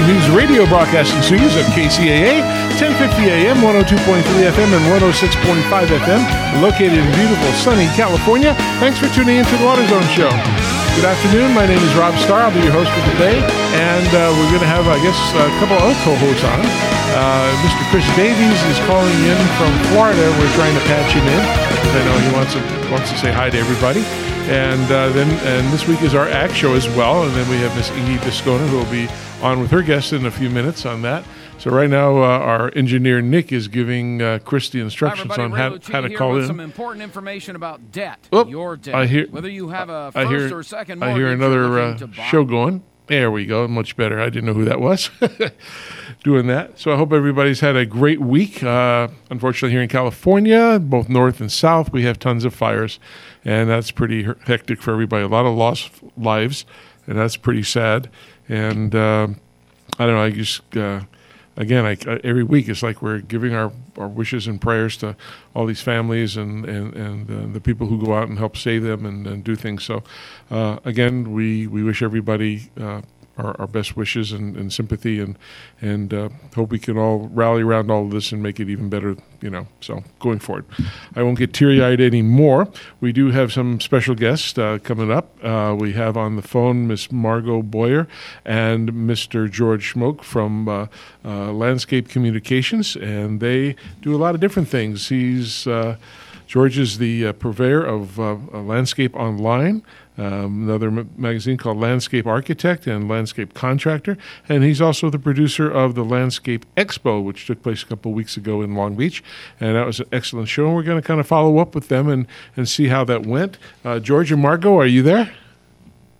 News radio broadcasting studios of KCAA, 1050 AM, 102.3 FM, and 106.5 FM, located in beautiful, sunny California. Thanks for tuning in to the Water Zone Show. Good afternoon. My name is Rob Starr. I'll be your host for today, and uh, we're going to have, I guess, a couple of co-hosts on. Uh, Mr. Chris Davies is calling in from Florida. We're trying to patch him in. I know he wants to wants to say hi to everybody. And uh, then, and this week is our act show as well. And then we have Miss Inge Bisconer who will be on with her guest in a few minutes on that. So right now, uh, our engineer Nick is giving uh, Chris the instructions Hi, on Ray how, Lucchini how to call in. Some important information about debt. Oop, your debt. I hear- Whether you have a first hear, or second I mortgage. hear another uh, show going. There we go. Much better. I didn't know who that was doing that. So I hope everybody's had a great week. Uh, unfortunately, here in California, both north and south, we have tons of fires, and that's pretty hectic for everybody. A lot of lost lives, and that's pretty sad. And uh, I don't know. I just. Uh, Again, I, I- every week it's like we're giving our, our wishes and prayers to all these families and, and, and uh, the people who go out and help save them and, and do things. So, uh, again, we, we wish everybody uh, our, our best wishes and, and sympathy and and uh, hope we can all rally around all of this and make it even better. You know, so going forward, I won't get teary eyed anymore. We do have some special guests uh, coming up. Uh, we have on the phone Miss Margot Boyer and Mr. George Schmok from uh, uh, Landscape Communications, and they do a lot of different things. He's uh, George is the purveyor of Landscape Online, um, another m- magazine called Landscape Architect and Landscape Contractor, and he's also the producer of the Landscape Expo, which took place a couple weeks ago in Long Beach, and that was an excellent show. And we're going to kind of follow up with them and, and see how that went. Uh, George and Margot, are you there?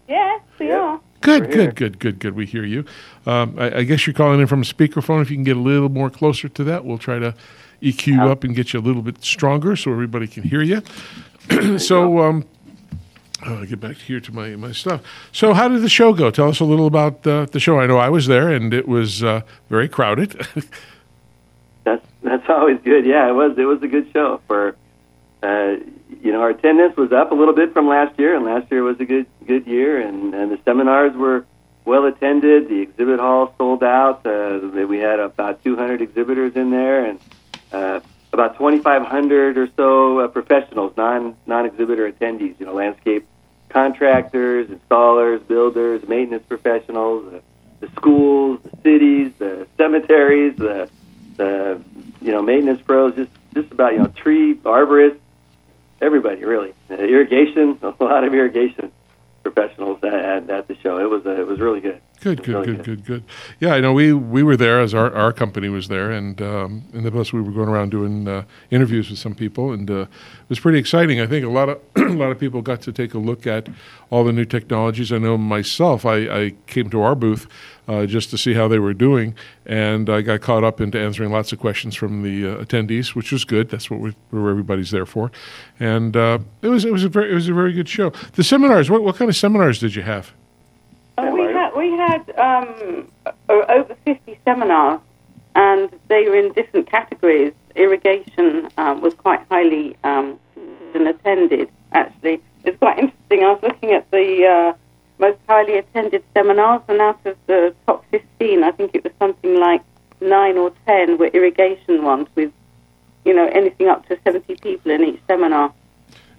Yes, we are. Good, good, good, good, good. We hear you. Um, I, I guess you're calling in from a speakerphone. If you can get a little more closer to that, we'll try to EQ you up and get you a little bit stronger so everybody can hear you. so, um, I'll get back here to my, my stuff. So, how did the show go? Tell us a little about uh, the show. I know I was there and it was uh, very crowded. That's that's always good. Yeah, it was it was a good show. For uh, you know, our attendance was up a little bit from last year, and last year was a good good year, and and the seminars were well attended. The exhibit hall sold out. Uh, we had about 200 exhibitors in there, and uh, about 2,500 or so uh, professionals, non non exhibitor attendees. You know, landscape contractors, installers, builders, maintenance professionals, uh, the schools, the cities, the cemeteries, the the you know maintenance pros, just just about you know tree arborists, everybody really. Uh, irrigation, a lot of irrigation professionals at, at, at the show. It was uh, it was really good. Good, good, good, good, good. Yeah, I know we we were there as our, our company was there, and um, and plus we were going around doing uh, interviews with some people, and uh, it was pretty exciting. I think a lot of a lot of people got to take a look at all the new technologies. I know myself, I, I came to our booth uh, just to see how they were doing, and I got caught up into answering lots of questions from the uh, attendees, which was good. That's what we, everybody's there for, and uh, it was it was a very it was a very good show. The seminars, what what kind of seminars did you have? We had um, over 50 seminars, and they were in different categories. Irrigation um, was quite highly um, attended. Actually, it's quite interesting. I was looking at the uh, most highly attended seminars, and out of the top 15, I think it was something like nine or ten were irrigation ones, with you know anything up to 70 people in each seminar.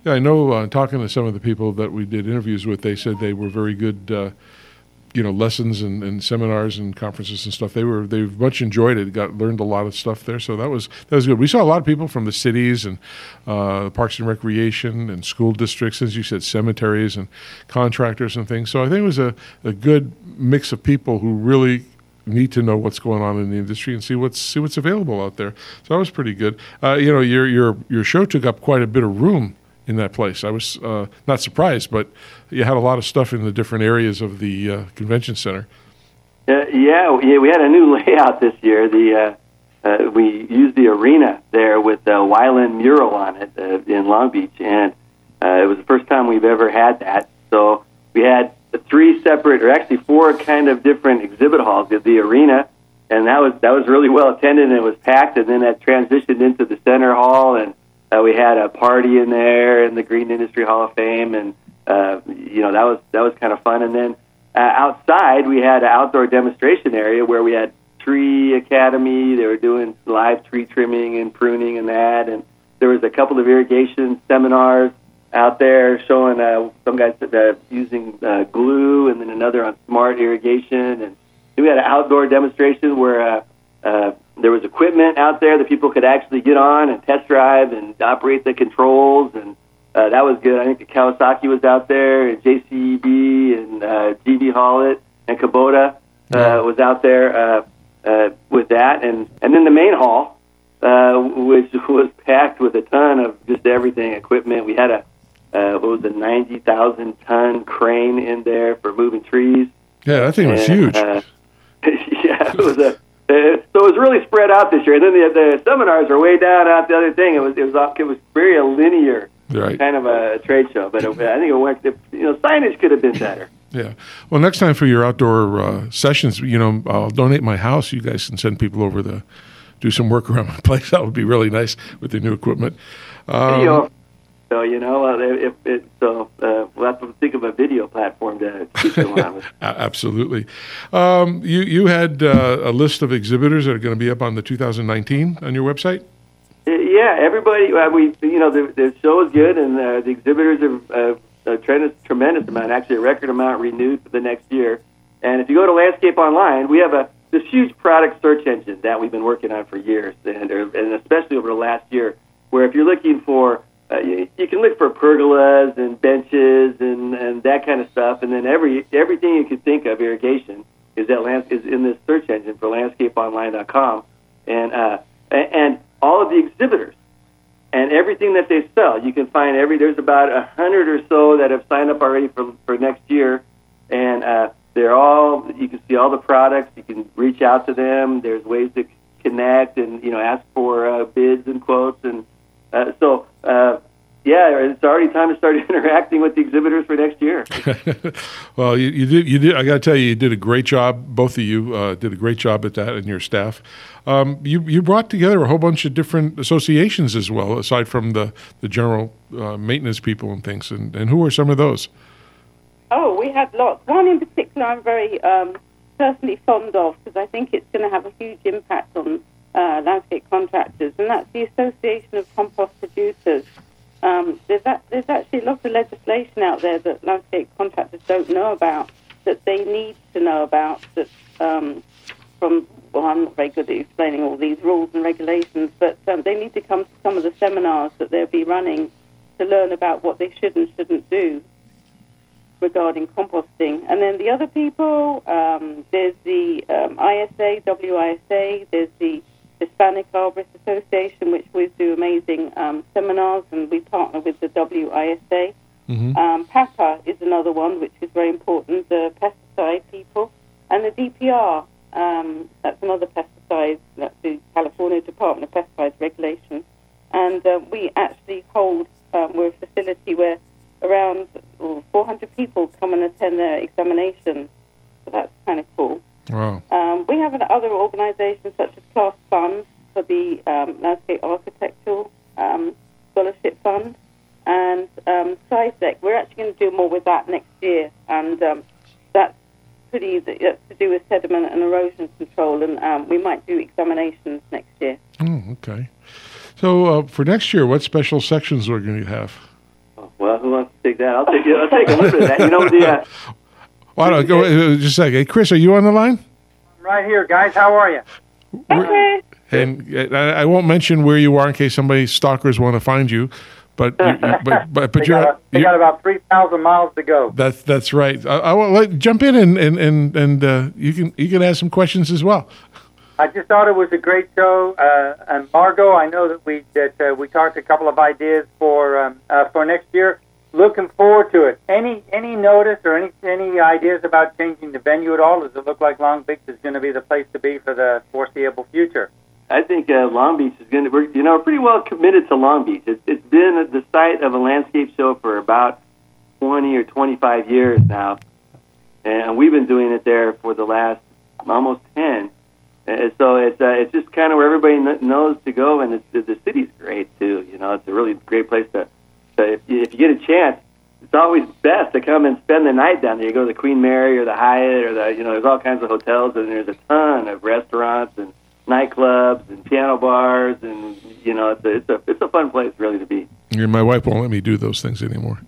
Yeah, I know. Uh, talking to some of the people that we did interviews with, they said they were very good. Uh, you know, lessons and, and seminars and conferences and stuff. They were they've much enjoyed it. Got learned a lot of stuff there. So that was that was good. We saw a lot of people from the cities and uh, parks and recreation and school districts, as you said, cemeteries and contractors and things. So I think it was a, a good mix of people who really need to know what's going on in the industry and see what's see what's available out there. So that was pretty good. Uh, you know, your your your show took up quite a bit of room in that place. I was uh, not surprised, but you had a lot of stuff in the different areas of the uh, convention center. Uh, yeah, yeah, we had a new layout this year. The uh, uh, we used the arena there with the Wyland mural on it uh, in Long Beach, and uh, it was the first time we've ever had that. So we had three separate, or actually four kind of different exhibit halls. The, the arena, and that was that was really well attended, and it was packed. And then that transitioned into the center hall, and uh, we had a party in there in the Green Industry Hall of Fame, and uh, you know that was that was kind of fun. And then uh, outside, we had an outdoor demonstration area where we had tree academy. They were doing live tree trimming and pruning and that, and there was a couple of irrigation seminars out there showing uh, some guys uh, using uh, glue, and then another on smart irrigation. And we had an outdoor demonstration where uh, uh, there was equipment out there that people could actually get on and test drive and operate the controls, and uh, that was good. I think the Kawasaki was out there, and JCB and uh, GV Haulet and Kubota uh, was out there uh, uh, with that, and and then the main hall, uh, which was packed with a ton of just everything equipment. We had a uh, what was a ninety thousand ton crane in there for moving trees. Yeah, that thing was And, huge. Uh, yeah, it was a. Uh, so it was really spread out this year, and then the, the seminars are way down out the other thing. It was it was it was very a linear right. kind of a trade show, but it, I think it went. You know, signage could have been better. Yeah. Well, next time for your outdoor uh, sessions, you know, I'll donate my house. You guys can send people over to do some work around my place. That would be really nice with the new equipment. Um. So you know, uh, if it, so uh, we'll have to think of a video platform to keep them on. absolutely. Um, you you had uh, a list of exhibitors that are going to be up on the 2019 on your website. Yeah, everybody. Uh, we, you know, the, the show is good, and uh, the exhibitors have uh, a tremendous, tremendous amount, actually a record amount renewed for the next year. And if you go to Landscape Online, we have a this huge product search engine that we've been working on for years, and and especially over the last year, where if you're looking for uh, you, you can look for pergolas and benches and, and that kind of stuff, and then every everything you could think of irrigation is that lands, is in this search engine for landscapeonline.com, and uh, and all of the exhibitors and everything that they sell. You can find every there's about a hundred or so that have signed up already for for next year, and uh, they're all you can see all the products. You can reach out to them. There's ways to connect and you know ask for uh, bids and quotes and uh, so. Uh, yeah, it's already time to start interacting with the exhibitors for next year. well, you, you did. You did. I got to tell you, you did a great job. Both of you uh, did a great job at that, and your staff. Um, you you brought together a whole bunch of different associations as well, aside from the the general uh, maintenance people and things. And, and who are some of those? Oh, we had lots. One in particular I'm very um, personally fond of because I think it's going to have a huge impact on uh, landscape contractors, and that's the Association of Compost Producers. Um, there's, that, there's actually a lot of legislation out there that landscape contractors don't know about, that they need to know about, that um, from, well, I'm not very good at explaining all these rules and regulations, but um, they need to come to some of the seminars that they'll be running to learn about what they should and shouldn't do regarding composting. And then the other people, um, there's the um, ISA, WISA, there's the Hispanic Arborist Association, which we do amazing um, seminars, and we partner with the WISA. Mm-hmm. Um, PAPA is another one, which is very important, the pesticide people. And the DPR, um, that's another pesticide, that's the California Department of Pesticides Regulation. And uh, we actually hold, um, we're a facility where around oh, 400 people come and attend their examinations. So that's kind of cool. Wow. Um, we have other organizations such as Class Fund for the um, Landscape Architectural um, Scholarship Fund and um, CISEC. We're actually going to do more with that next year, and um, that's pretty that's to do with sediment and erosion control, and um, we might do examinations next year. Oh, okay. So uh, for next year, what special sections are we going to have? Well, who wants to take that? I'll take. I'll take a look at that. You know, the uh, Well, I don't, go, uh, just a second. Hey, Chris, are you on the line? I'm Right here, guys. How are you? Okay. And uh, I, I won't mention where you are in case somebody stalkers want to find you, but you, you- but but, but They you're, got, they you're got about three thousand miles to go. that's that's right. I, I will let jump in and and and, and uh, you can you can ask some questions as well. I just thought it was a great show. Uh, and Margot, I know that we that uh, we talked a couple of ideas for um, uh, for next year. Looking forward to it. Any any notice or any any ideas about changing the venue at all? Does it look like Long Beach is going to be the place to be for the foreseeable future? I think uh, Long Beach is going to. We're, you know, pretty well committed to Long Beach. It's, it's been the site of a landscape show for about twenty or twenty-five years now, and we've been doing it there for the last almost ten. And so it's uh, it's just kind of where everybody knows to go, and it's, the city's great too. You know, it's a really great place to. To if, you, if you get a chance it's always best to come and spend the night down there. You go to the Queen Mary or the Hyatt or the you know there's all kinds of hotels and there's a ton of restaurants and nightclubs and piano bars and you know it's a it's a it's a fun place really to be. Yeah, my wife won't let me do those things anymore.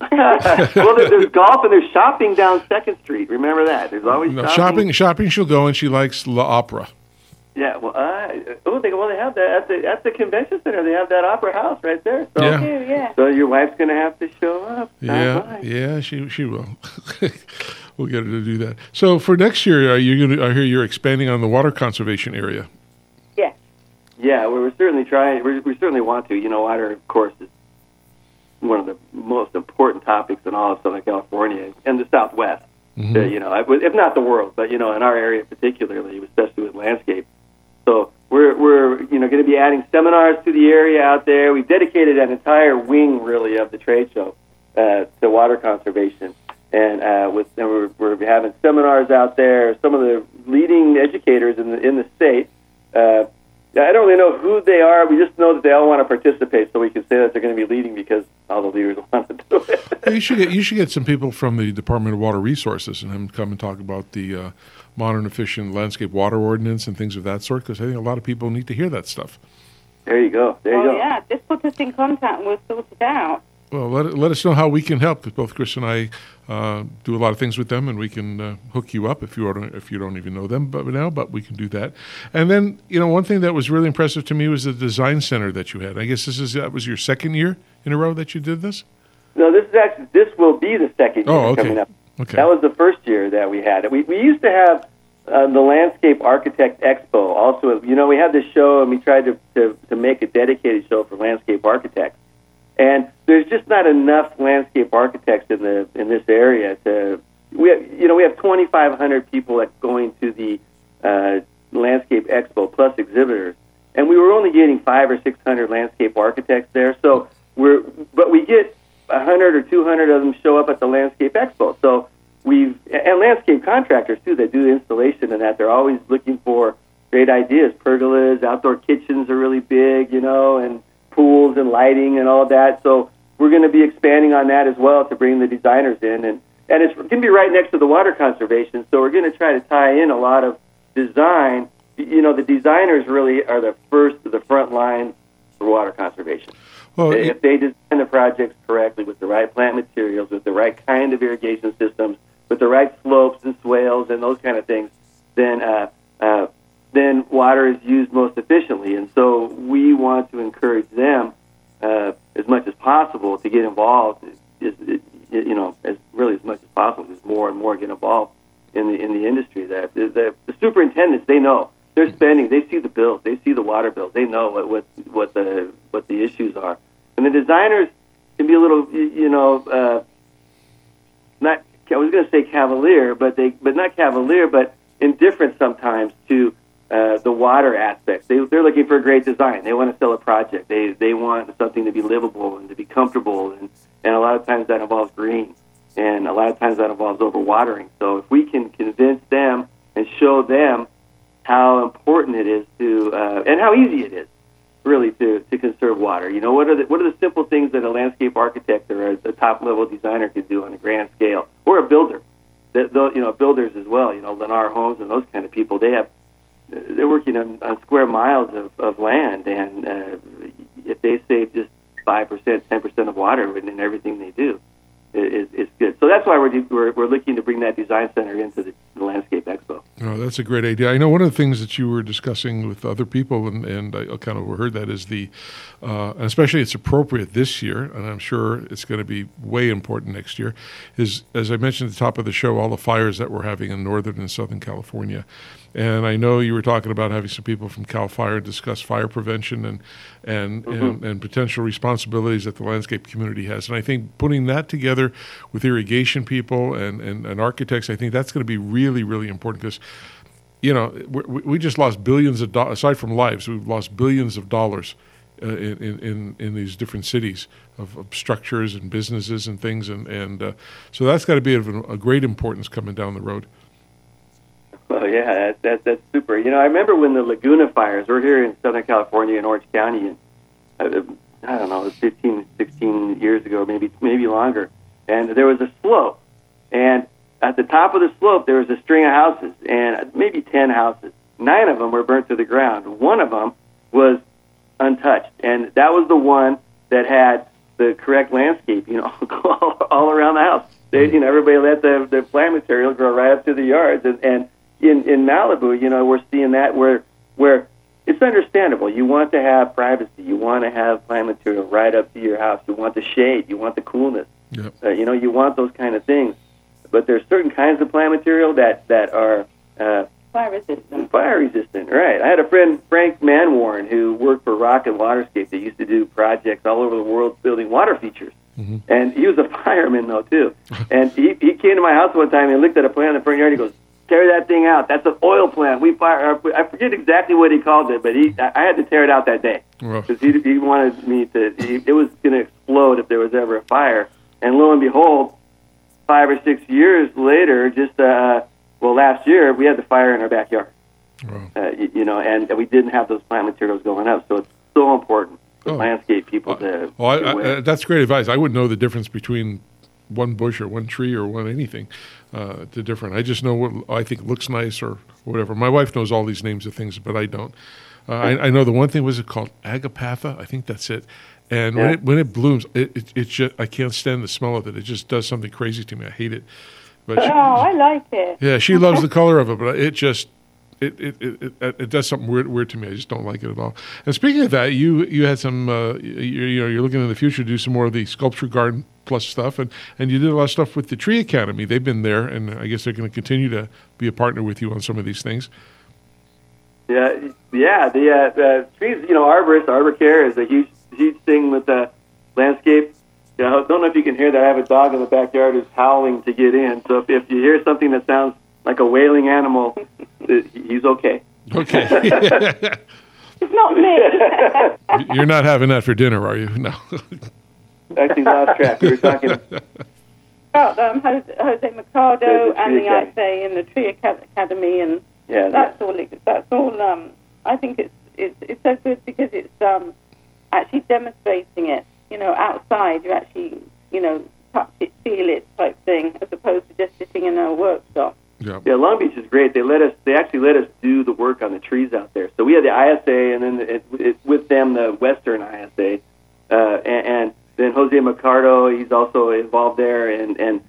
well, there, there's golf and there's shopping down Second Street. Remember that? There's always No, shopping. shopping, shopping. She'll go, and she likes La Opera. Yeah, well, uh, oh, they well they have that at the at the convention center. They have that opera house right there. So, Yeah. Too, yeah. so your wife's gonna have to show up. Yeah, Not mine. yeah, she she will. we'll get her to do that. So for next year, are you going to? I hear you're expanding on the water conservation area. Yeah. Yeah, we we're certainly trying. We we certainly want to. You know, water, of course, is one of the most important topics in all of Southern California and the Southwest. Mhm. Uh, you know, if not the world, but you know, in our area particularly, especially with landscape. So we're we're you know going to be adding seminars to the area out there. We've dedicated an entire wing really of the trade show uh, to water conservation, and uh, with and we're, we're having seminars out there. Some of the leading educators in the in the state. Uh, I don't really know who they are. We just know that they all want to participate, so we can say that they're going to be leading because all the leaders want to do it. You should get you should get some people from the Department of Water Resources and have them come and talk about the uh, modern, efficient landscape water ordinance and things of that sort. Because I think a lot of people need to hear that stuff. there you go. There you Oh go. yeah. Just put us in contact and we'll sort it out. Well, let, let us know how we can help. 'cause Both Chris and I uh, do a lot of things with them, and we can uh, hook you up if you don't if you don't even know them. But now, but we can do that. And then, you know, one thing that was really impressive to me was the design center that you had. I guess this is that was your second year in a row that you did this. No, this is actually this will be the second year Oh, okay. coming up. Okay. That was the first year that we had it. We we used to have uh, the Landscape Architect Expo. Also, you know, we had this show and we tried to, to to make a dedicated show for landscape architects. And there's just not enough landscape architects in the in this area to we have, you know we have 2,500 people that going to the uh, Landscape Expo plus exhibitors, and we were only getting five or 600 landscape architects there. So we're but we get 100 or 200 of them show up at the Landscape Expo. So we've and landscape contractors too that do the installation and that they're always looking for great ideas. Pergolas, outdoor kitchens are really big, you know, and pools and lighting and all that. So we're going to be expanding on that as well to bring the designers in and and it's going to be right next to the water conservation. So we're going to try to tie in a lot of design. You know, the designers really are the first the front line for water conservation well, if they design the projects correctly with the right plant materials, with the right kind of irrigation systems, with the right slopes and swales and those kind of things, then uh, uh, then water is used most efficiently. And so we want to encourage them uh, as much as possible to get involved. Is, is, you know, as really as much as possible, as more and more get involved in the in the industry. That the, the, the superintendents they know they're spending. They see the bills. They see the water bills. They know what what, what the what the issues are. And the designers can be a little, you know, uh, not. I was going to say cavalier, but they, but not cavalier, but indifferent sometimes to uh, the water aspects. They, they're looking for a great design. They want to sell a project. They, they want something to be livable and to be comfortable, and, and a lot of times that involves green, and a lot of times that involves overwatering. So if we can convince them and show them how important it is to, uh, and how easy it is, really to, to conserve water. You know, what are the what are the simple things that a landscape architect or a, a top level designer can do on a grand scale, or a builder? That you know, builders as well. You know, Lennar Homes and those kind of people. They have they're working on, on square miles of, of land, and uh, if they save just five percent, ten percent of water in everything they do, it, it's good. So that's why we're, we're we're looking to bring that design center into the, the landscape expo. Oh, that's a great idea. I know one of the things that you were discussing with other people, and, and I kind of overheard that is the, uh, and especially it's appropriate this year, and I'm sure it's going to be way important next year, is, as I mentioned at the top of the show, all the fires that we're having in Northern and Southern California. And I know you were talking about having some people from CAL FIRE discuss fire prevention and, and, and, and potential responsibilities that the landscape community has. And I think putting that together with irrigation people and, and, and architects, I think that's going to be really, really important because you know, we, we just lost billions of dollars. Aside from lives, we've lost billions of dollars uh, in, in in these different cities of, of structures and businesses and things, and and uh, so that's got to be of a great importance coming down the road. Oh yeah, that, that, that's super. You know, I remember when the Laguna fires. We're here in Southern California in Orange County, and uh, I don't know, it was 15, 16 years ago, maybe maybe longer. and there was a slope, and at the top of the slope there was a string of houses, and maybe ten houses. Nine of them were burnt to the ground. One of them was untouched, and that was the one that had the correct landscape, you know, all, all around the house. They, you know, everybody let the the plant material grow right up to the yards, and and in in Malibu, you know, we're seeing that where where it's understandable. You want to have privacy. You want to have plant material right up to your house. You want the shade. You want the coolness. Yep. Uh, you know, you want those kind of things. But there's certain kinds of plant material that that are uh, Fire resistant. fire resistant. Right. I had a friend Frank Manwarren who worked for Rock and Waterscape. They used to do projects all over the world building water features. And he was a fireman though too. and he he came to my house one time and looked at a plant in the front yard. and He goes, "Tear that thing out. That's an oil plant. We fire." I forget exactly what he called it, but he I had to tear it out that day because he, he wanted me to. He, it was going to explode if there was ever a fire. And lo and behold, five or six years later, just uh, well, last year we had the fire in our backyard. Uh, you, you know, and we didn't have those plant materials going up, so it's so important Oh. landscape people to. well I, I, uh, that's great advice. I wouldn't know the difference between one bush or one tree or one anything. Uh, the different. I just know what I think looks nice or whatever. My wife knows all these names of things, but I don't. Uh, I, I know the one thing was it called agapatha. I think that's it. And when it when it blooms, it, it, it just I can't stand the smell of it. It just does something crazy to me. I hate it. But Oh, she, I like it. yeah, she loves the color of it, but it just it it, it, it it does something weird weird to me. I just don't like it at all. And speaking of that, you you had some uh, you, you know you're looking in the future to do some more of the sculpture garden plus stuff, and and you did a lot of stuff with the Tree Academy. They've been there, and I guess they're going to continue to be a partner with you on some of these things. Yeah, yeah. The, uh, the trees, you know, arborist, arbor care is a huge, huge thing with the landscape. You know, don't know if you can hear that. I have a dog in the backyard who's howling to get in. So if, if you hear something that sounds like a wailing animal, uh, he's okay. Okay, It's not me. you're not having that for dinner, are you? No. Actually, lost track. We were talking. About um, Jose, Jose Mercado The- the and the IFA and the Tree Academy, and Yeah, that's all. That's all. Um, I think it's it's it's so good because it's um, actually demonstrating it. You know, outside you actually you know touch it, feel it type thing, as opposed to just sitting in a workshop. Yeah. Yeah, Long Beach is great. They let us. They actually let us do the work on the trees out there. So we had the ISA, and then it, it, with them the Western ISA, uh, and, and then Jose Mercado. He's also involved there, and and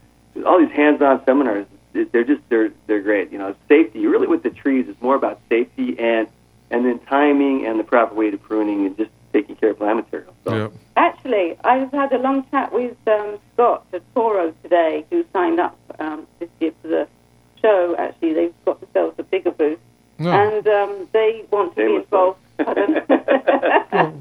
all these hands-on seminars. They're just they're they're great. You know, safety. Really, with the trees, it's more about safety and and then timing and the proper way to pruning and just taking care of plant material. So Yeah. Actually, I've had a long chat with um, Scott at Toro today, who signed up um, this year for the show. Actually, they've got themselves a bigger booth, No. and um, they want to be Shameless involved. Pardon?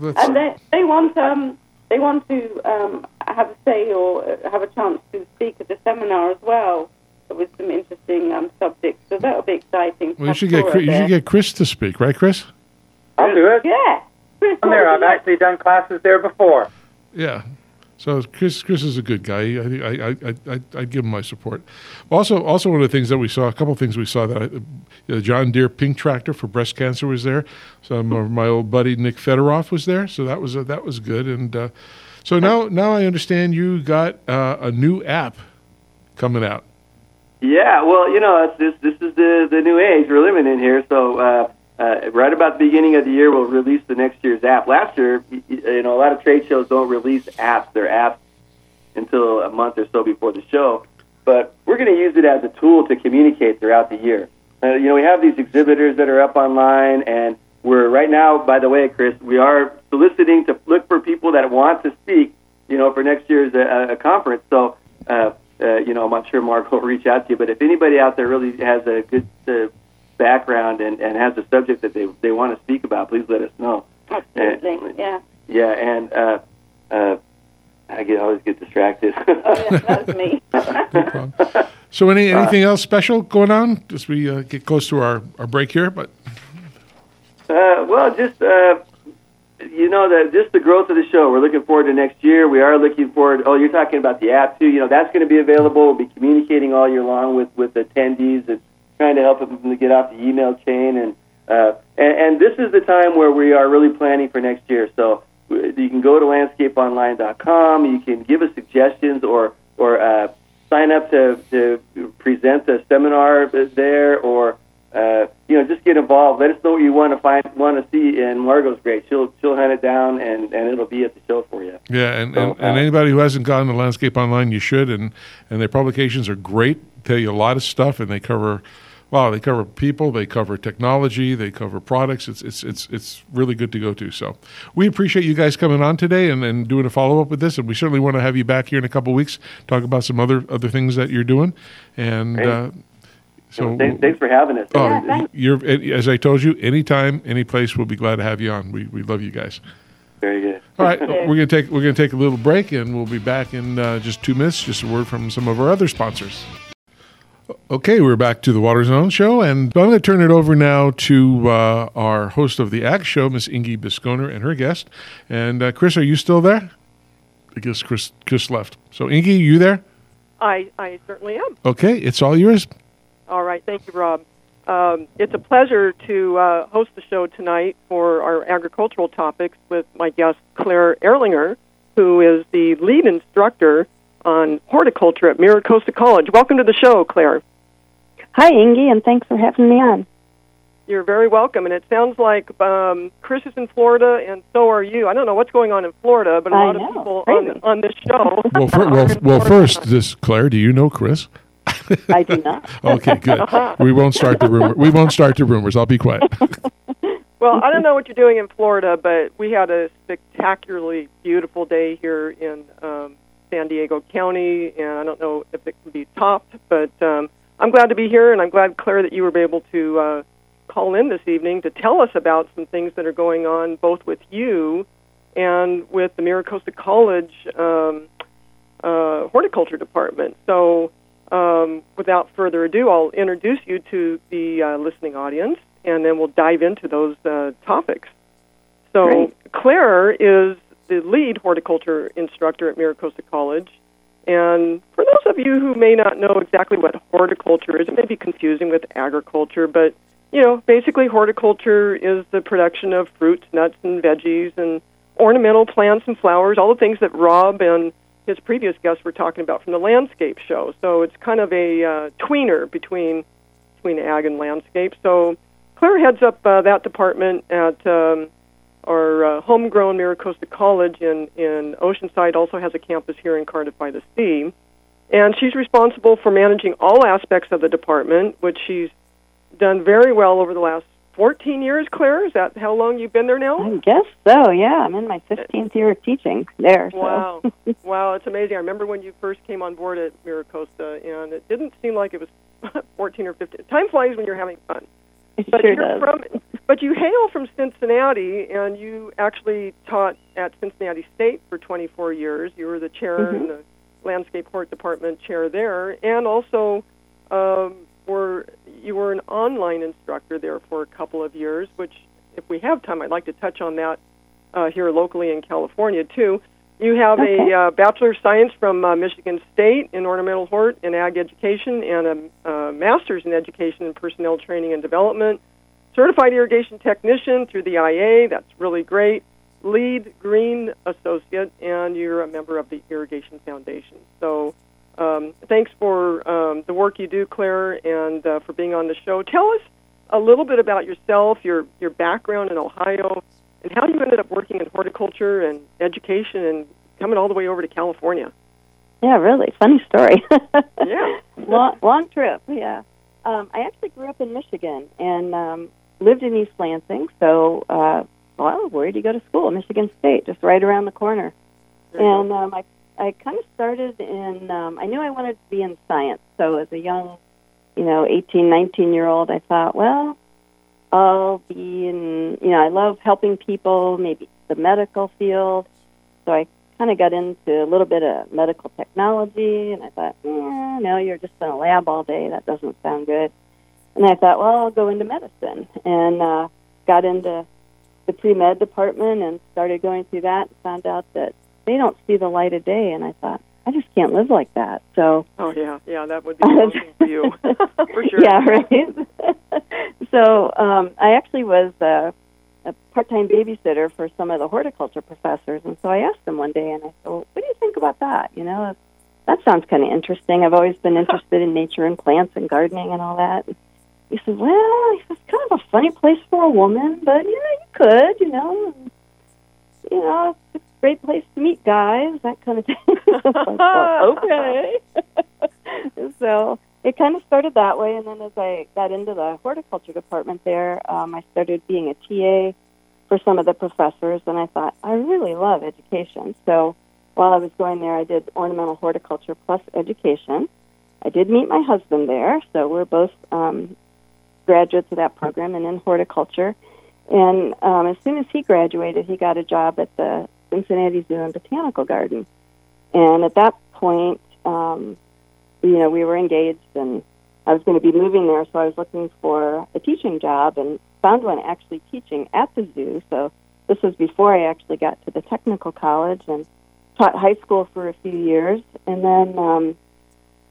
Well, and they, they want um, they want to um, have a say or uh, have a chance to speak at the seminar as well with some interesting um, subjects. So that'll be exciting. to Well, you should get Toro Chris- you should get Chris to speak, right, Chris? I'll do it. yeah. Chris, I'm there. I've actually done classes there before. Yeah. So Chris, Chris is a good guy. I I, I, I, give him my support. Also, also one of the things that we saw, a couple of things we saw that the John Deere pink tractor for breast cancer was there. Some of my old buddy Nick Fedoroff was there, so that was uh, that was good. And uh, so now, now I understand you got uh, a new app coming out. Yeah, well, you know, this this is the the new age we're living in here. So uh, uh, right about the beginning of the year, we'll release the next year's app. Last year, you know, a lot of trade shows don't release apps. They're apps until a month or so before the show. But we're going to use it as a tool to communicate throughout the year. Uh, you know, we have these exhibitors that are up online, and we're right now, by the way, Chris, we are soliciting to look for people that want to speak. You know, for next year's uh, a conference. So. Uh, uh, you know, I'm not sure Mark will reach out to you. But if anybody out there really has a good uh, background and, and has a subject that they they want to speak about, please let us know. Absolutely, yeah. Yeah, and uh, uh, I get always get distracted. Oh, yeah, that's me. So, any anything else special going on as we uh, get close to our, our break here? But Uh, well, just uh, you know that just the growth of the show. We're looking forward to next year. We are looking forward. Oh, you're talking about the app too. You know that's going to be available. We'll be communicating all year long with with attendees and trying to help them to get off the email chain. And uh, and, and this is the time where we are really planning for next year. So you can go to landscapeonline.com. You can give us suggestions or or uh, sign up to, to present a seminar there, or uh, you know, just get involved. Let us know what you want to find, want to see, and Margot's great. She'll she'll hunt it down, and, and it'll be at the show for you. Yeah, and, So, and, and uh, anybody who hasn't gotten to Landscape Online, you should. And and their publications are great. Tell you a lot of stuff, and they cover. Wow, they cover people, they cover technology, they cover products. It's it's it's it's really good to go to. So we appreciate you guys coming on today and, and doing a follow up with this, and we certainly want to have you back here in a couple weeks talk about some other other things that you're doing. And uh, so thanks, thanks for having us. Oh, Yeah, you're as I told you, anytime, any place, we'll be glad to have you on. We we love you guys. Very good. All right, we're gonna take we're gonna take a little break, and we'll be back in uh, just two minutes. Just a word from some of our other sponsors. Okay, we're back to the Water Zone show, and I'm going to turn it over now to uh, our host of the Ag Show, Miss Inge Bisconer, and her guest. And uh, Chris, are you still there? I guess Chris Chris left. So Inge, you there? I, I certainly am. Okay, it's all yours. All right. Thank you, Rob. Um, it's a pleasure to uh, host the show tonight for our agricultural topics with my guest, Claire Ehrlinger, who is the lead instructor on horticulture at MiraCosta College. Welcome to the show, Claire. Hi, Inge, and thanks for having me on. You're very welcome. And it sounds like um, Chris is in Florida, and so are you. I don't know what's going on in Florida, but a I lot of people on, on this show. Well, fir- are well, well. First, this Claire, do you know Chris? I do not. Okay, good. We won't start the rumor. We won't start the rumors. I'll be quiet. Well, I don't know what you're doing in Florida, but we had a spectacularly beautiful day here in um, San Diego County, and I don't know if it can be topped, but um, I'm glad to be here, and I'm glad, Claire, that you were able to uh, call in this evening to tell us about some things that are going on both with you and with the MiraCosta College um, uh, horticulture department. So, um, without further ado, I'll introduce you to the uh, listening audience, and then we'll dive into those uh, topics. So, Great. Claire is the lead horticulture instructor at Mira College. And for those of you who may not know exactly what horticulture is, it may be confusing with agriculture, but you know, basically horticulture is the production of fruits, nuts, and veggies, and ornamental plants and flowers, all the things that Rob and his previous guests were talking about from the landscape show. So it's kind of a uh, tweener between between ag and landscape. So Claire heads up uh, that department at um, our uh, homegrown MiraCosta College in, in Oceanside, also has a campus here in Cardiff by the Sea. And she's responsible for managing all aspects of the department, which she's done very well over the last 14 years, Claire. Is that how long you've been there now? I guess so, yeah. I'm in my 15th year of teaching there. So. Wow. wow, it's amazing. I remember when you first came on board at MiraCosta, and it didn't seem like it was 14 or 15. Time flies when you're having fun. It But sure you're does. from, but you hail from Cincinnati, and you actually taught at Cincinnati State for 24 years. You were the chair Mhm. in the landscape hort department chair there, and also um, were you were an online instructor there for a couple of years. Which, if we have time, I'd like to touch on that uh, here locally in California too. You have Okay. a uh, Bachelor of Science from uh, Michigan State in Ornamental Hort and Ag Education, and a uh, Master's in Education and Personnel Training and Development. Certified Irrigation Technician through the IA, that's really great. LEED Green Associate, and you're a member of the Irrigation Foundation. So, um, thanks for um, the work you do, Claire, and uh, for being on the show. Tell us a little bit about yourself, your your background in Ohio, and how you ended up working in horticulture and education and coming all the way over to California. Yeah, really. Funny story. Yeah. long, long trip, yeah. Um, I actually grew up in Michigan and um, lived in East Lansing. So, uh, well, where did you go to school? Michigan State, just right around the corner. You And um, I, I kind of started in, um, I knew I wanted to be in science. So as a young, you know, eighteen, nineteen year old, I thought, well, I'll be in, you know, I love helping people, maybe the medical field. So I kind of got into a little bit of medical technology, and I thought, eh, no, you're just in a lab all day. That doesn't sound good. And I thought, well, I'll go into medicine, and uh, got into the pre med department and started going through that. And found out that they don't see the light of day, and I thought, I just can't live like that. So Oh yeah, yeah, that would be for you, for sure. yeah, right. so um, I actually was uh, a part-time babysitter for some of the horticulture professors, and so I asked them one day, and I said, well, "What do you think about that? You know, that sounds kind of interesting. I've always been interested in nature and plants and gardening and all that. he said, well, it's kind of a funny place for a woman, but you know, you could, you know, and, you know, it's a great place to meet guys, that kind of thing. like, well, okay. so it kind of started that way, and then as I got into the horticulture department there, um, I started being a TA for some of the professors, and I thought I really love education. So while I was going there, I did ornamental horticulture plus education. I did meet my husband there, so we're both um, graduates of that program and in horticulture. And um, as soon as he graduated, he got a job at the Cincinnati Zoo and Botanical Garden. And at that point, um, you know, we were engaged, and I was going to be moving there, so I was looking for a teaching job and found one actually teaching at the zoo. So this was before I actually got to the technical college and taught high school for a few years, and then um,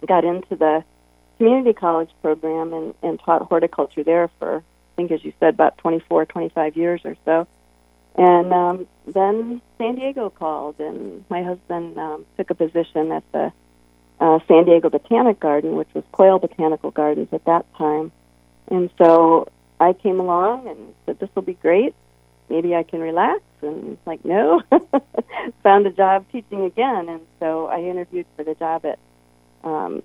got into the community college program and, and taught horticulture there for, I think, as you said, about 24, 25 years or so. And um, then San Diego called, and my husband um, took a position at the uh, San Diego Botanic Garden, which was Quail Botanical Gardens at that time. And so I came along and said, "This will be great. Maybe I can relax." And like, no, found a job teaching again, and so I interviewed for the job at um,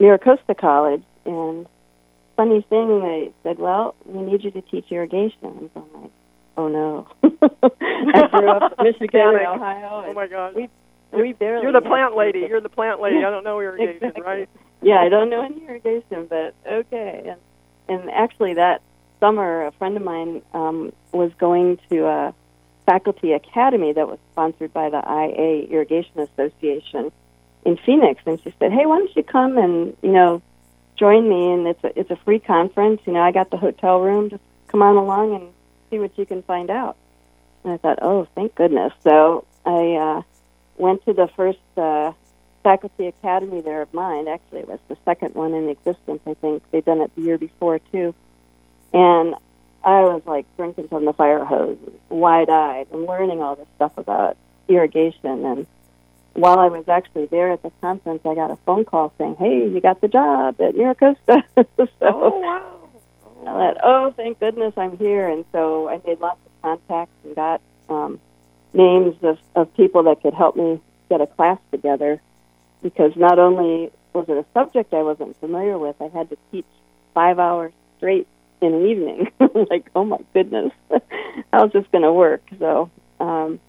MiraCosta College. And funny thing, they said, "Well, we need you to teach irrigation." And so I'm like, "Oh no!" I grew up in Michigan, and Ohio. Oh my gosh. We, we barely. You're the plant lady. You're the plant lady. I don't know irrigation, Exactly. right? Yeah, I don't know any irrigation, but okay. And and actually, that summer, a friend of mine um, was going to a faculty academy that was sponsored by the IA Irrigation Association in Phoenix, and she said, "Hey, why don't you come and you know join me? And it's a it's a free conference. You know, I got the hotel room. Just come on along and see what you can find out." And I thought, "Oh, thank goodness!" So I uh, went to the first. Uh, faculty academy there of mine. Actually, it was the second one in existence. I think they'd done it the year before too. And I was like drinking from the fire hose, wide eyed, and learning all this stuff about irrigation. And while I was actually there at the conference, I got a phone call saying, "Hey, you got the job at MiraCosta." so Oh wow. I thought, "Oh, thank goodness I'm here." And so I made lots of contacts and got um, names of, of people that could help me get a class together because not only was it a subject I wasn't familiar with, I had to teach five hours straight in an evening. like, oh my goodness, how's this going to work? So, um,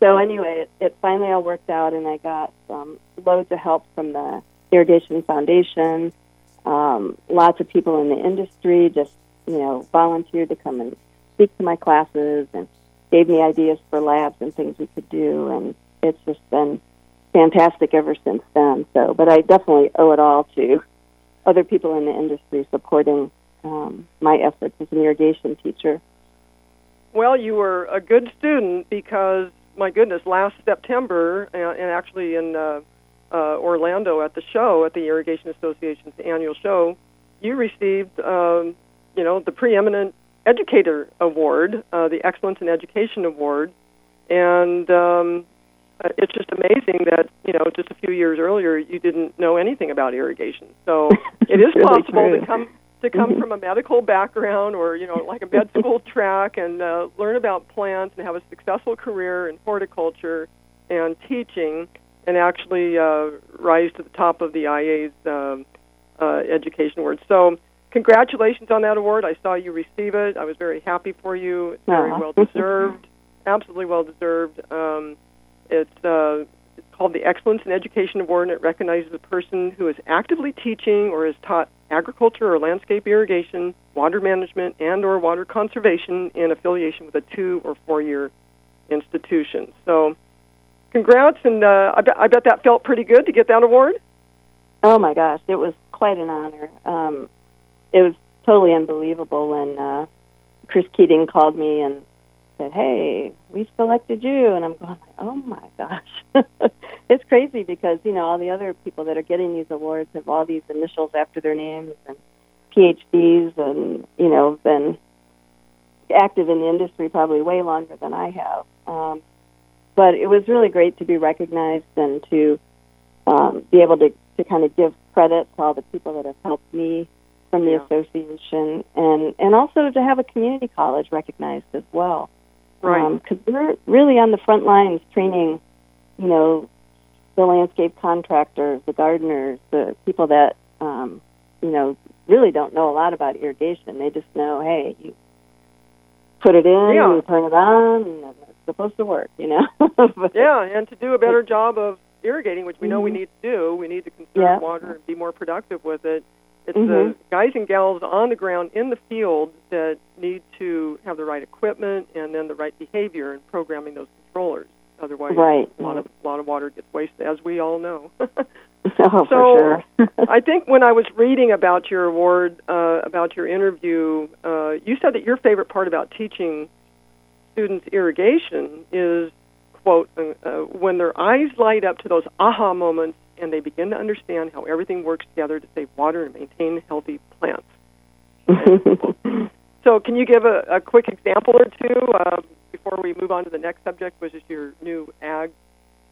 so anyway, it, it finally all worked out, and I got um, loads of help from the Irrigation Foundation. Um, lots of people in the industry just, you know, volunteered to come and speak to my classes and gave me ideas for labs and things we could do, and it's just been fantastic ever since then. So, but I definitely owe it all to other people in the industry supporting um, my efforts as an irrigation teacher. Well, you were a good student because, my goodness, last September, uh, and actually in uh, uh, Orlando at the show, at the Irrigation Association's annual show, you received, um, you know, the preeminent educator award, uh, the Excellence in Education award, and um, uh, it's just amazing that you know just a few years earlier you didn't know anything about irrigation. So it is really possible true. to come to come from a medical background or you know like a med school track and uh, learn about plants and have a successful career in horticulture and teaching and actually uh, rise to the top of the IA's um, uh, education award. So congratulations on that award. I saw you receive it. I was very happy for you. It's very well deserved. Absolutely well deserved. Um, it's uh, it's called the Excellence in Education Award, and it recognizes a person who is actively teaching or has taught agriculture or landscape irrigation, water management, and or water conservation in affiliation with a two or four year institution. So, congrats, and uh, I, bet, I bet that felt pretty good to get that award. Oh my gosh, it was quite an honor. Um, it was totally unbelievable when uh, Chris Keating called me and said, "Hey, we selected you," and I'm going, "Oh my gosh!" it's crazy because you know all the other people that are getting these awards have all these initials after their names and PhDs, and you know been active in the industry probably way longer than I have. Um, but it was really great to be recognized and to um, be able to, to kind of give credit to all the people that have helped me from the Yeah. association, and and also to have a community college recognized as well. Right. Because we're really on the front lines training, you know, the landscape contractors, the gardeners, the people that, um, you know, really don't know a lot about irrigation. They just know, hey, you put it in, Yeah. you turn it on, and supposed to work, you know. But- Yeah, and to do a better job of irrigating, which we know we Mhm. need to do, we need to conserve Yeah. water and be more productive with it. It's Mhm. the guys and gals on the ground in the field that need to have the right equipment and then the right behavior in programming those controllers. Otherwise, Right. a lot of a lot of water gets wasted, as we all know. oh, So, for sure. I think when I was reading about your award, uh, about your interview, uh, you said that your favorite part about teaching students irrigation is, quote, uh, uh, when their eyes light up to those aha moments and they begin to understand how everything works together to save water and maintain healthy plants. So, can you give a, a quick example or two uh, before we move on to the next subject, which is your new ag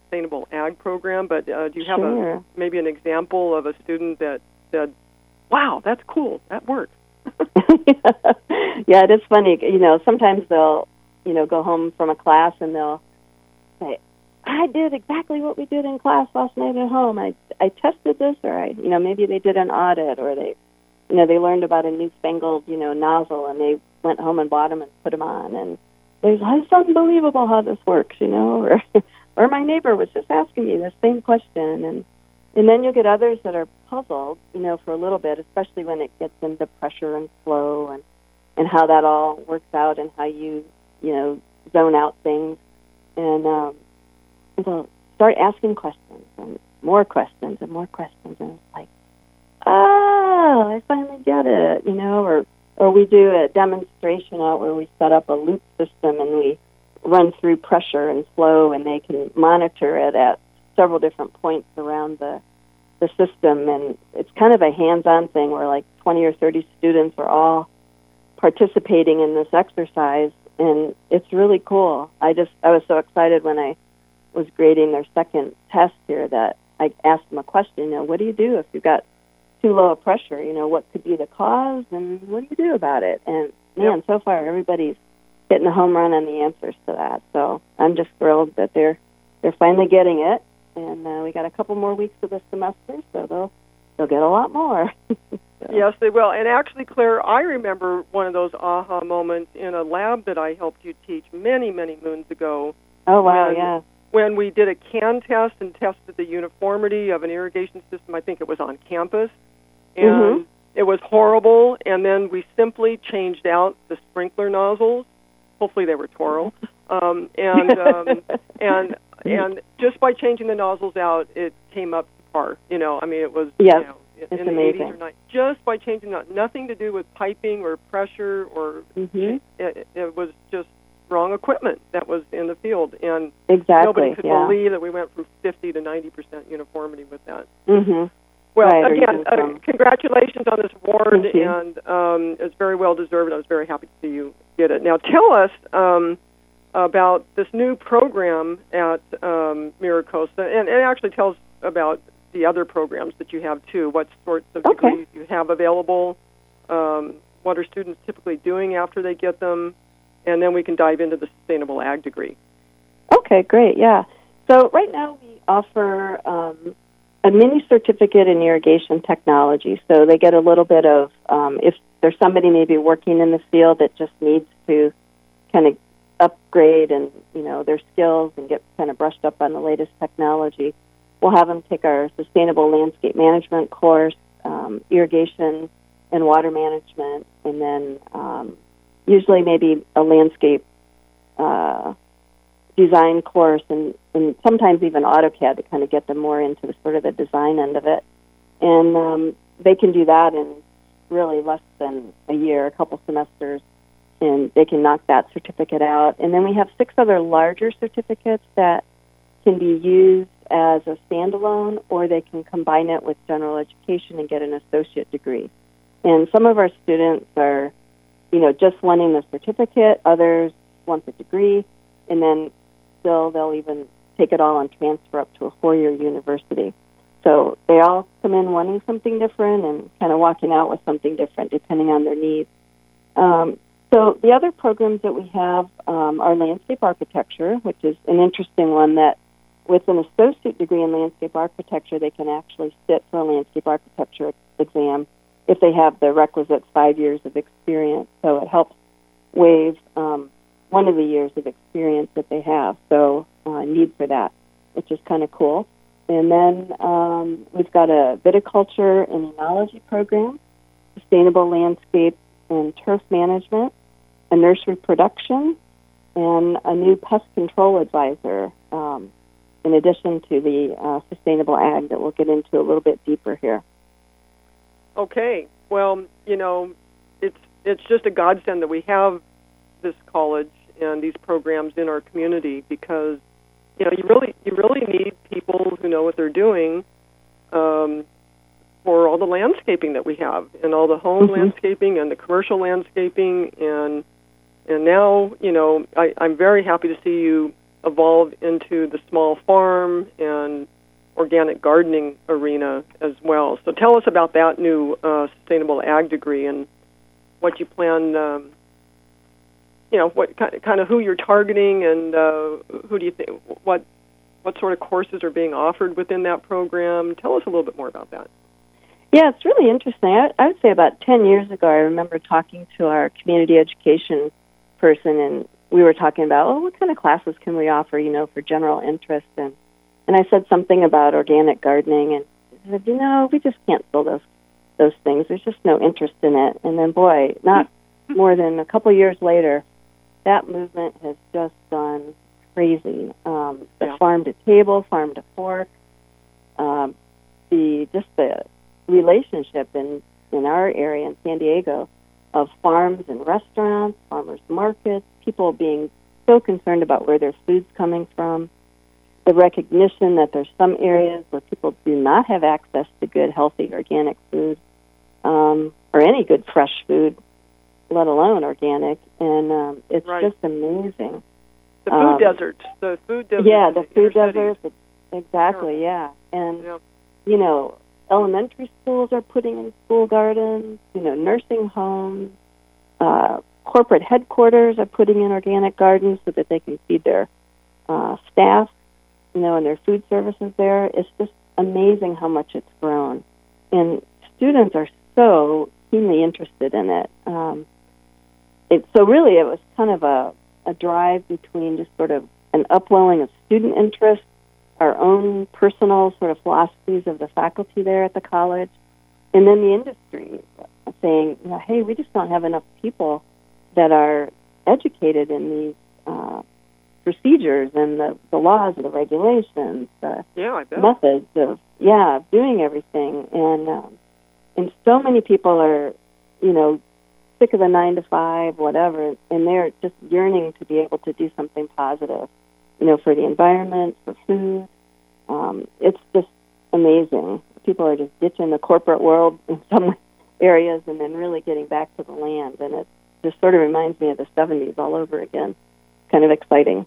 sustainable ag program? But uh, do you have a maybe an example of a student that said, "Wow, that's cool. That works." yeah, it is funny. You know, sometimes they'll, you know, go home from a class and they'll say, "I did exactly what we did in class last night at home. I I tested this, or I, you know, maybe they did an audit, or they, you know, they learned about a newfangled, you know, nozzle, and they went home and bought them and put them on, and there's it's unbelievable how this works, you know, or or my neighbor was just asking me the same question, and and then you'll get others that are puzzled, you know, for a little bit, especially when it gets into pressure and flow and and how that all works out and how you, you know, zone out things. And um they'll start asking questions and more questions and more questions and it's like, Oh, I finally get it, you know, or or we do a demonstration out where we set up a loop system and we run through pressure and flow and they can monitor it at several different points around the the system and it's kind of a hands-on thing where like 20 or 30 students are all participating in this exercise and it's really cool. I just I was so excited when I was grading their second test here that I asked them a question, you know, what do you do if you've got too low a pressure, you know, what could be the cause and what do you do about it? And man, so far everybody's hitting a home run on the answers to that. So I'm just thrilled that they're they're finally getting it and uh, we got a couple more weeks of the semester, so they'll they'll get a lot more. So- Yes, they will. And actually, Claire, I remember one of those aha moments in a lab that I helped you teach many, many moons ago Oh wow, when- yeah. when we did a can test and tested the uniformity of an irrigation system. I think it was on campus, and Mhm. it was horrible. And then we simply changed out the sprinkler nozzles. Hopefully, they were Toro. Um, and um, and and just by changing the nozzles out, it came up par. You know, I mean, it was Yes, you know, in it's the amazing. 80s or 90s. Just by changing that, nothing to do with piping or pressure or Mhm. it, it was just wrong equipment that was in the field, and Exactly. nobody could yeah. believe that we went from 50 to 90 percent uniformity with that. Mhm. Well, Right, again, uh, congratulations on this award, and um, it's very well deserved. I was very happy to see you get it. Now, tell us um, about this new program at um, MiraCosta, and it actually tells about the other programs that you have too. What sorts of Okay. degrees you have available? Um, what are students typically doing after they get them? And then we can dive into the sustainable ag degree. Okay, great. Yeah. So right now we offer um, a mini certificate in irrigation technology. So they get a little bit of um, if there's somebody maybe working in the field that just needs to kind of upgrade and you know their skills and get kind of brushed up on the latest technology. We'll have them take our sustainable landscape management course, um, irrigation and water management, and then um, usually maybe a landscape uh, design course and, and sometimes even AutoCAD to kind of get them more into the sort of the design end of it. And um, they can do that in really less than a year, a couple semesters, and they can knock that certificate out. And then we have six other larger certificates that can be used as a standalone or they can combine it with general education and get an associate degree. And some of our students are, you know, just wanting the certificate, others want the degree, and then still, they'll even take it all and transfer up to a four-year university. So they all come in wanting something different and kind of walking out with something different depending on their needs. Um, so the other programs that we have um, are landscape architecture, which is an interesting one that with an associate degree in landscape architecture, they can actually sit for a landscape architecture exam if they have the requisite five years of experience. So it helps waive um, one of the years of experience that they have. So uh, need for that, which is kind of cool. And then um, we've got a viticulture and enology program, sustainable landscape and turf management, a nursery production, and a new pest control advisor, in addition to the uh, sustainable ag that we'll get into a little bit deeper here. Okay. Well, you know, it's it's just a godsend that we have this college and these programs in our community because you know you really you really need people who know what they're doing um, for all the landscaping that we have and all the home Mhm. landscaping and the commercial landscaping and and now you know I, I'm very happy to see you evolve into the small farm and organic gardening arena as well. So tell us about that new uh, sustainable ag degree and what you plan. Um, you know what kind kind of who you're targeting and uh, who do you think what what sort of courses are being offered within that program? Tell us a little bit more about that. Yeah, it's really interesting. I, I would say about 10 years ago, I remember talking to our community education person, and we were talking about, oh, what kind of classes can we offer, you know, for general interest? And, and I said something about organic gardening, and he said, you know, we just can't fill those, those things. There's just no interest in it. And then, boy, not more than a couple years later, that movement has just gone crazy. Um, the Yeah. farm to table, farm to fork, um, the just the relationship in in our area in San Diego of farms and restaurants, farmers markets, people being so concerned about where their food's coming from, the recognition that there's some areas where people do not have access to good, healthy, organic food, um, or any good fresh food, let alone organic, and um, it's Right. just amazing. The food Um, deserts, the food deserts. yeah, the food deserts. Exactly, yeah. And Yeah. you know, elementary schools are putting in school gardens. You know, nursing homes, uh, corporate headquarters are putting in organic gardens so that they can feed their uh, staff. You know, and their food services there. It's just amazing how much it's grown, and students are so keenly interested in it. Um, it so really, it was kind of a a drive between just sort of an upwelling of student interest, our own personal sort of philosophies of the faculty there at the college, and then the industry saying, you know, hey, we just don't have enough people that are educated in these uh, procedures and the, the laws and the regulations, the Yeah, methods of yeah of doing everything. And um, and so many people are you know sick of the nine to five whatever and they're just yearning to be able to do something positive you know for the environment for food. Um, it's just amazing. People are just ditching the corporate world in some areas and then really getting back to the land. And it just sort of reminds me of the 70s all over again. Kind of exciting.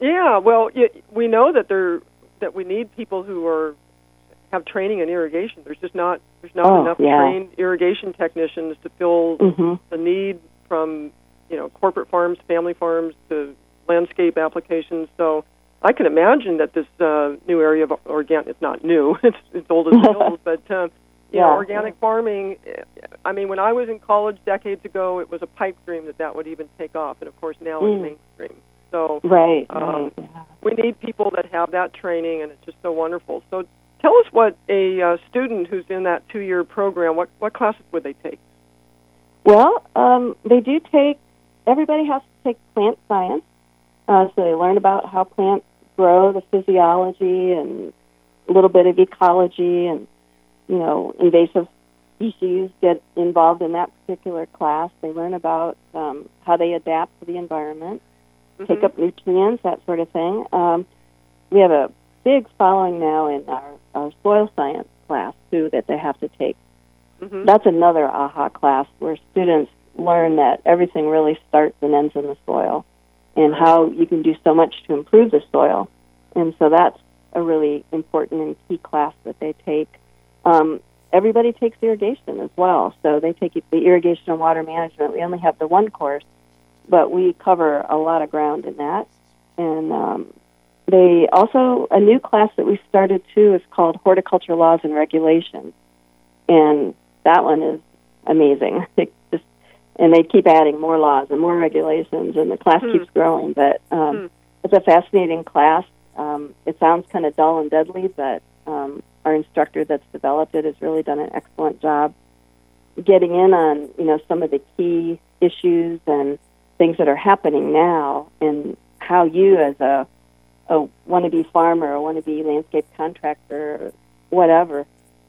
Yeah, well, we know that there that we need people who are have training in irrigation. There's just not there's not Oh, enough yeah. trained irrigation technicians to fill mhm the need from you know corporate farms, family farms to landscape applications. So I can imagine that this uh, new area of organic it's not new it's it's old as hills, but uh, you know Yeah. organic farming. I mean, when I was in college decades ago, it was a pipe dream that that would even take off, and of course now Mm. it's mainstream. So right Um, right yeah. we need people that have that training, and it's just so wonderful. So, tell us what a uh, student who's in that two-year program, what what classes would they take? Well, um, they do take. Everybody has to take plant science, uh, so they learn about how plants grow, the physiology, and a little bit of ecology, and you know, invasive species get involved in that particular class. They learn about um, how they adapt to the environment, take Mhm. up nutrients, that sort of thing. Um, we have a big following now in our, our soil science class too that they have to take Mhm. that's another aha class where students learn that everything really starts and ends in the soil and how you can do so much to improve the soil. And so that's a really important and key class that they take. Um, everybody takes irrigation as well, so they take the irrigation and water management. We only have the one course, but we cover a lot of ground in that. And um, they also a new class that we started too is called horticulture laws and regulations, and that one is amazing. It just and they keep adding more laws and more regulations, and the class Hmm. keeps growing. But um, Hmm. it's a fascinating class. Um, it sounds kind of dull and deadly, but um, our instructor that's developed it has really done an excellent job getting in on you know some of the key issues and things that are happening now, and how you as a a wannabe farmer, a wannabe landscape contractor, whatever,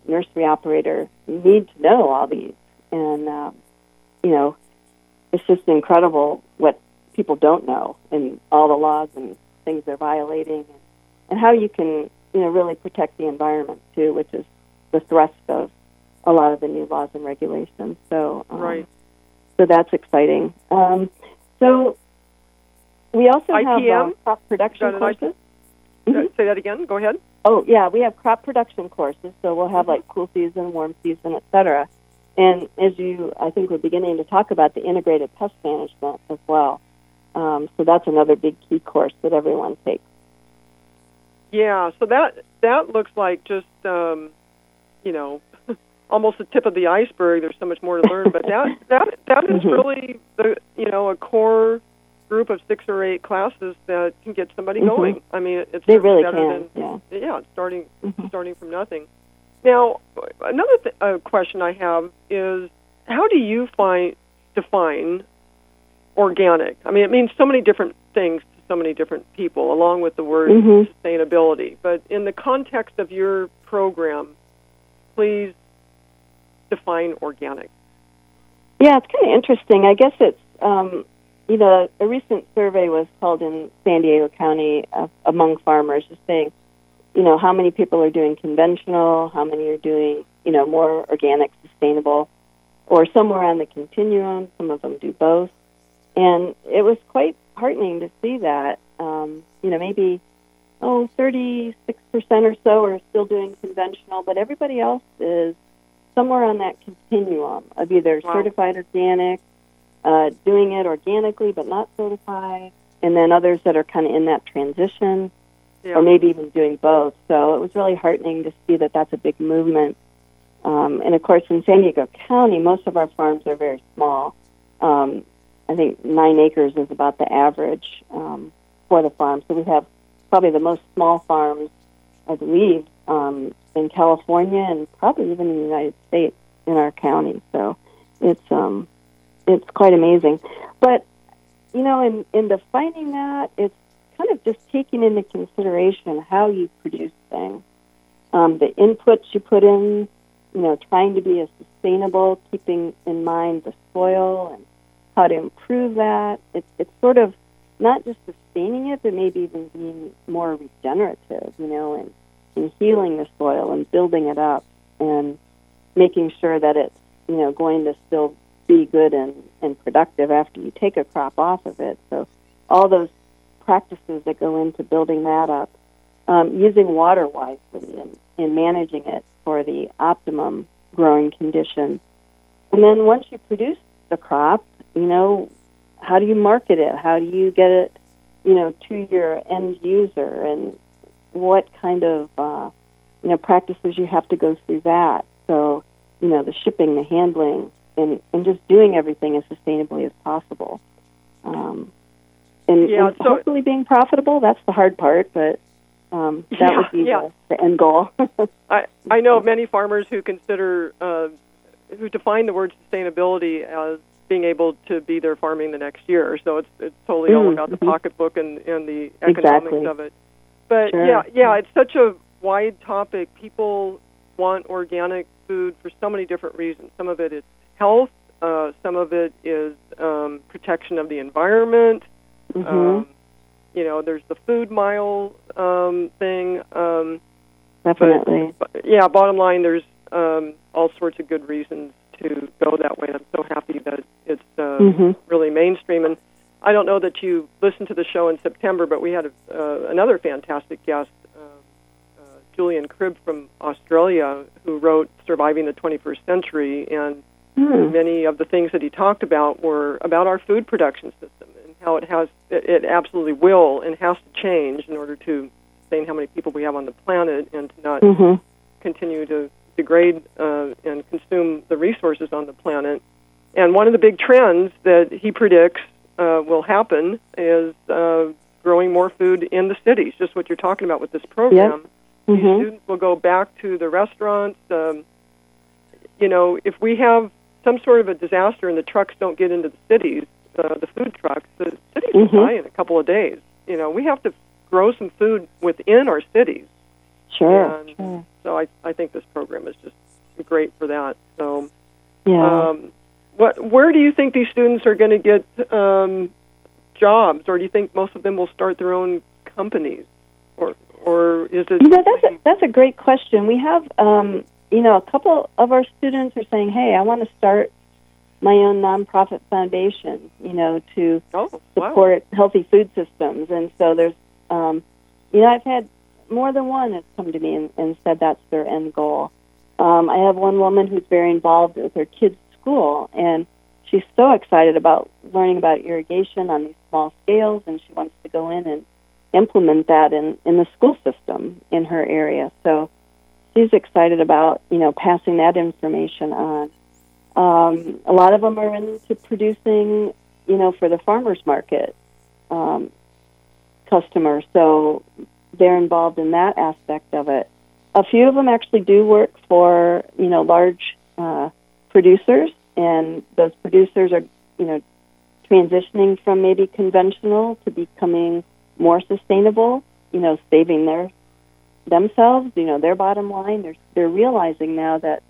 nursery operator, need to know all these. And, um, you know, it's just incredible what people don't know and all the laws and things they're violating and, and how you can, you know, really protect the environment too, which is the thrust of a lot of the new laws and regulations. So, um, Right. So that's exciting. Um, so we also have IPM? uh, crop production courses. Mhm. Say that again. Go ahead. Oh yeah, we have crop production courses, so we'll have like cool season, warm season, et cetera. And as you, I think we're beginning to talk about the integrated pest management as well. Um, so that's another big key course that everyone takes. Yeah, so that that looks like just um, you know almost the tip of the iceberg. There's so much more to learn, but that that that is Mhm. really the you know a core group of six or eight classes that can get somebody Mhm. going. I mean, it's They really better can. than Yeah. yeah, starting Mhm. starting from nothing. Now, another th- uh, question I have is how do you find define organic? I mean, it means so many different things to so many different people, along with the word Mhm. sustainability. But in the context of your program, please define organic. Yeah, it's kind of interesting. I guess it's, um, you know, a recent survey was held in San Diego County uh, among farmers, just saying, you know, how many people are doing conventional, how many are doing, you know, more organic, sustainable, or somewhere on the continuum. Some of them do both, and it was quite heartening to see that. Um, you know, maybe oh, 36 percent or so are still doing conventional, but everybody else is somewhere on that continuum of either Wow. certified organic, uh, doing it organically but not certified, and then others that are kind of in that transition, Yeah. or maybe even doing both. So it was really heartening to see that that's a big movement. Um, and of course, in San Diego County, most of our farms are very small. Um, I think nine acres is about the average um, for the farm. So we have probably the most small farms, I believe, um, in California and probably even in the United States in our county. So it's um, it's quite amazing. But you know, in in defining that, it's just taking into consideration how you produce things, um, the inputs you put in. You know, trying to be as sustainable, keeping in mind the soil and how to improve that. It's it's sort of not just sustaining it, but maybe even being more regenerative. You know, and and healing the soil and building it up and making sure that it's you know going to still be good and, and productive after you take a crop off of it. So all those practices that go into building that up, um, using water wisely and, and managing it for the optimum growing condition. And then once you produce the crop, you know, how do you market it? How do you get it, you know, to your end user? And what kind of, uh, you know, practices you have to go through that? So, you know, the shipping, the handling, and, and just doing everything as sustainably as possible. Um, and, Yeah, and so- hopefully being profitable, that's the hard part, but um, that Yeah, would be yeah. the, the end goal. I, I know many farmers who consider, uh, who define the word sustainability as being able to be there farming the next year. So it's it's totally all Mm, about the mhm. pocketbook and, and the economics Exactly. of it. But Sure. yeah, yeah, it's such a wide topic. People want organic food for so many different reasons. Some of it is health. Uh, some of it is um, protection of the environment. Hmm Um, you know, there's the food mile um, thing. Um, Definitely. but yeah, bottom line, there's um, all sorts of good reasons to go that way. I'm so happy that it's uh, hmm really mainstream. And I don't know that you listened to the show in September, but we had a, uh, another fantastic guest, uh, uh, Julian Cribb from Australia, who wrote "Surviving the 21st Century," and Hmm. many of the things that he talked about were about our food production system how it has it, it absolutely will and has to change in order to sustain how many people we have on the planet and to not Mhm. continue to degrade uh, and consume the resources on the planet. And one of the big trends that he predicts uh, will happen is uh, growing more food in the cities. Just what you're talking about with this program. These Mhm. students will go back to the restaurants. Um, you know, if we have some sort of a disaster and the trucks don't get into the cities, uh, the food trucks, the cities will Mhm. die in a couple of days. You know, we have to grow some food within our cities. Sure. And sure. so I, I think this program is just great for that. So, Yeah. um, what, where do you think these students are going to get um, jobs, or do you think most of them will start their own companies, or or is it? You know, that's a, that's a great question. We have, um, you know, a couple of our students are saying, "Hey, I want to start my own nonprofit foundation." You know, to oh, wow. support healthy food systems. And so there's, um, you know, I've had more than one has come to me and, and said that's their end goal. Um, I have one woman who's very involved with her kids' school, and she's so excited about learning about irrigation on these small scales, and she wants to go in and implement that in, in the school system in her area. So she's excited about, you know, passing that information on. Um, a lot of them are into producing, you know, for the farmers market um, customers. So they're involved in that aspect of it. A few of them actually do work for, you know, large uh, producers, and those producers are, you know, transitioning from maybe conventional to becoming more sustainable. You know, saving their themselves, you know, their bottom line. They're they're realizing now that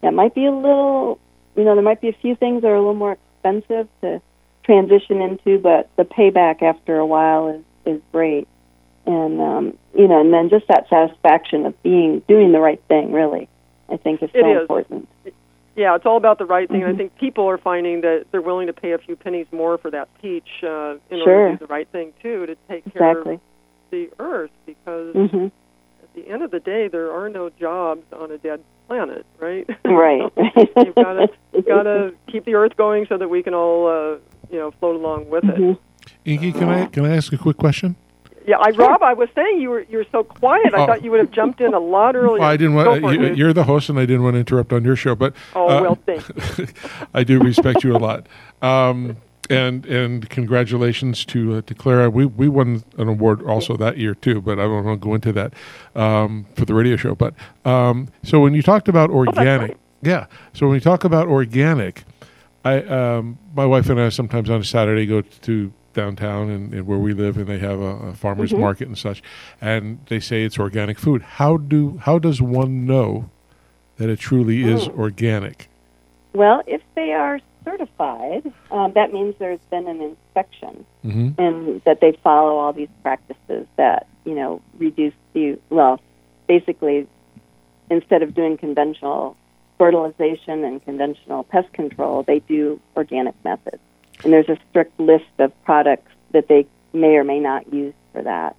that might be a little, you know, there might be a few things that are a little more expensive to transition into, but the payback after a while is is great. And um, you know, and then just that satisfaction of being doing the right thing, really, I think is It so is. important. Yeah, it's all about the right thing. Mhm. I think people are finding that they're willing to pay a few pennies more for that peach uh, in order to do the right thing too, to take care Exactly. of the earth. Because hmm at the end of the day, there are no jobs on a dead planet, right? Right. you've got to got to keep the earth going so that we can all uh, you know float along with it. Mhm. Inge, can I can I ask a quick question? Yeah, I Rob, I was saying you were you were so quiet. I Oh. thought you would have jumped in a lot earlier. Well, I didn't want you, you're the host, and I didn't want to interrupt on your show. But Oh, uh, well, thank I do respect you a lot. Um, and and congratulations to uh, to Clara. We we won an award also that year too, but I won't want to go into that um, for the radio show. But um, so when you talked about organic, right. yeah. So when you talk about organic, I um, my wife and I sometimes on a Saturday go to downtown and, and where we live, and they have a, a farmers market and such, and they say it's organic food. How do how does one know that it truly is organic? Well, if they are certified, um, that means there's been an inspection hmm and that they follow all these practices that you know reduce the well, basically, instead of doing conventional fertilization and conventional pest control, they do organic methods. And there's a strict list of products that they may or may not use for that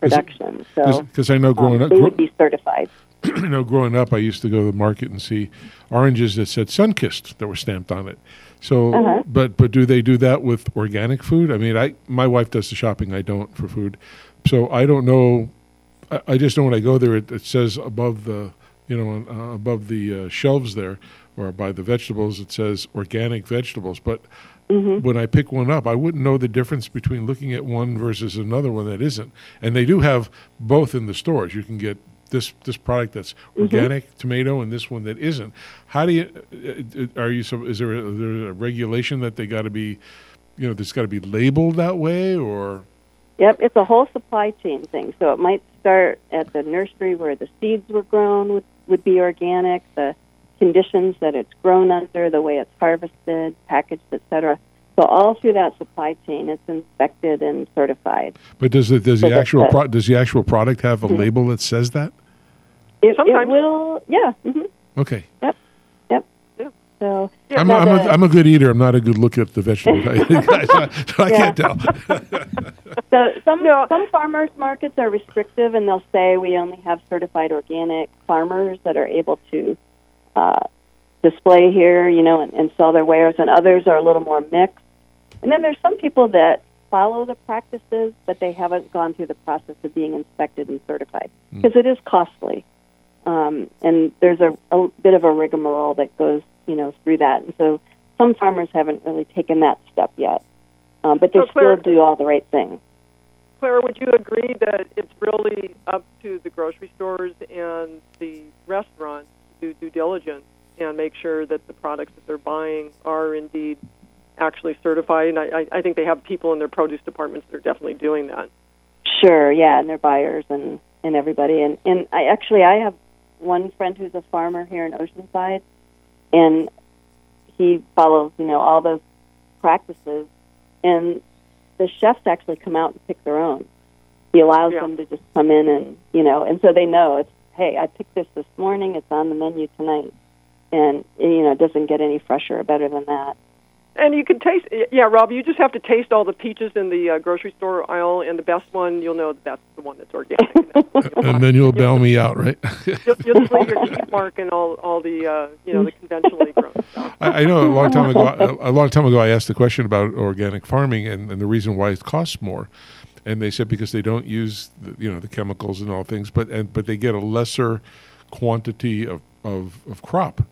production. So Because I know um, growing up, they would be certified. you know, growing up, I used to go to the market and see oranges that said Sunkist that were stamped on it. So, Uh-huh. but but do they do that with organic food? I mean, I my wife does the shopping. I don't for food, so I don't know. I, I just know when I go there, it, it says above the you know uh, above the uh, shelves there or by the vegetables, it says organic vegetables. But when I pick one up, I wouldn't know the difference between looking at one versus another one that isn't. And they do have both in the stores. You can get this this product that's organic tomato and this one that isn't. How do you uh, are you? So is there a, there a regulation that they got to be, you know, that's got to be labeled that way or? Yep, it's a whole supply chain thing. So it might start at the nursery where the seeds were grown would, would be organic, the conditions that it's grown under, the way it's harvested, packaged, etc. So all through that supply chain, it's inspected and certified. But does the does the actual pro- does the actual product have a label that says that? It, it Sometimes. will, yeah. hmm Okay. Yep. So I'm, now a, I'm, a, the- I'm a good eater. I'm not a good look at the vegetables. I, so I Yeah. can't tell. So some No. some farmers markets are restrictive, and they'll say we only have certified organic farmers that are able to uh, display here, you know, and, and sell their wares. And others are a little more mixed. And then there's some people that follow the practices, but they haven't gone through the process of being inspected and certified because it is costly. Um, and there's a, a bit of a rigmarole that goes, you know, through that. And so some farmers haven't really taken that step yet, um, but they So, Claire- still do all the right things. Claire, would you agree that it's really up to the grocery stores and the restaurants to do due diligence and make sure that the products that they're buying are indeed actually certified? And I, I- I think they have people in their produce departments that are definitely doing that. Sure, yeah, and their buyers and and everybody. And and I actually I have one friend who's a farmer here in Oceanside, and he follows you know all those practices, and the chefs actually come out and pick their own. He allows Yeah. them to just come in and you know, and so they know it's hey, I picked this this morning. It's on the menu tonight, and you know, it doesn't get any fresher or better than that. And you can taste, yeah, Rob. You just have to taste all the peaches in the uh, grocery store aisle, and the best one, you'll know that that's the one that's organic. and then you'll bail me out, right? you'll, you'll just leave your cheap mark and all, all the, uh, you know, the conventionally grown stuff. I, I know a long time ago. A, a long time ago, I asked the question about organic farming and, and the reason why it costs more, and they said because they don't use the, you know the chemicals and all things, but and but they get a lesser quantity of of, of crop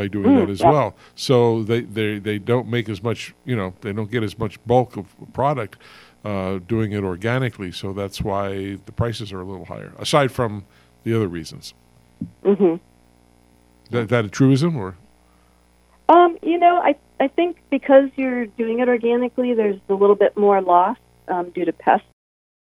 by doing that as well. So they, they they don't make as much you know they don't get as much bulk of product uh, doing it organically. So that's why the prices are a little higher. Aside from the other reasons, hmm that that a truism or Um, you know, I I think because you're doing it organically, there's a little bit more loss um, due to pests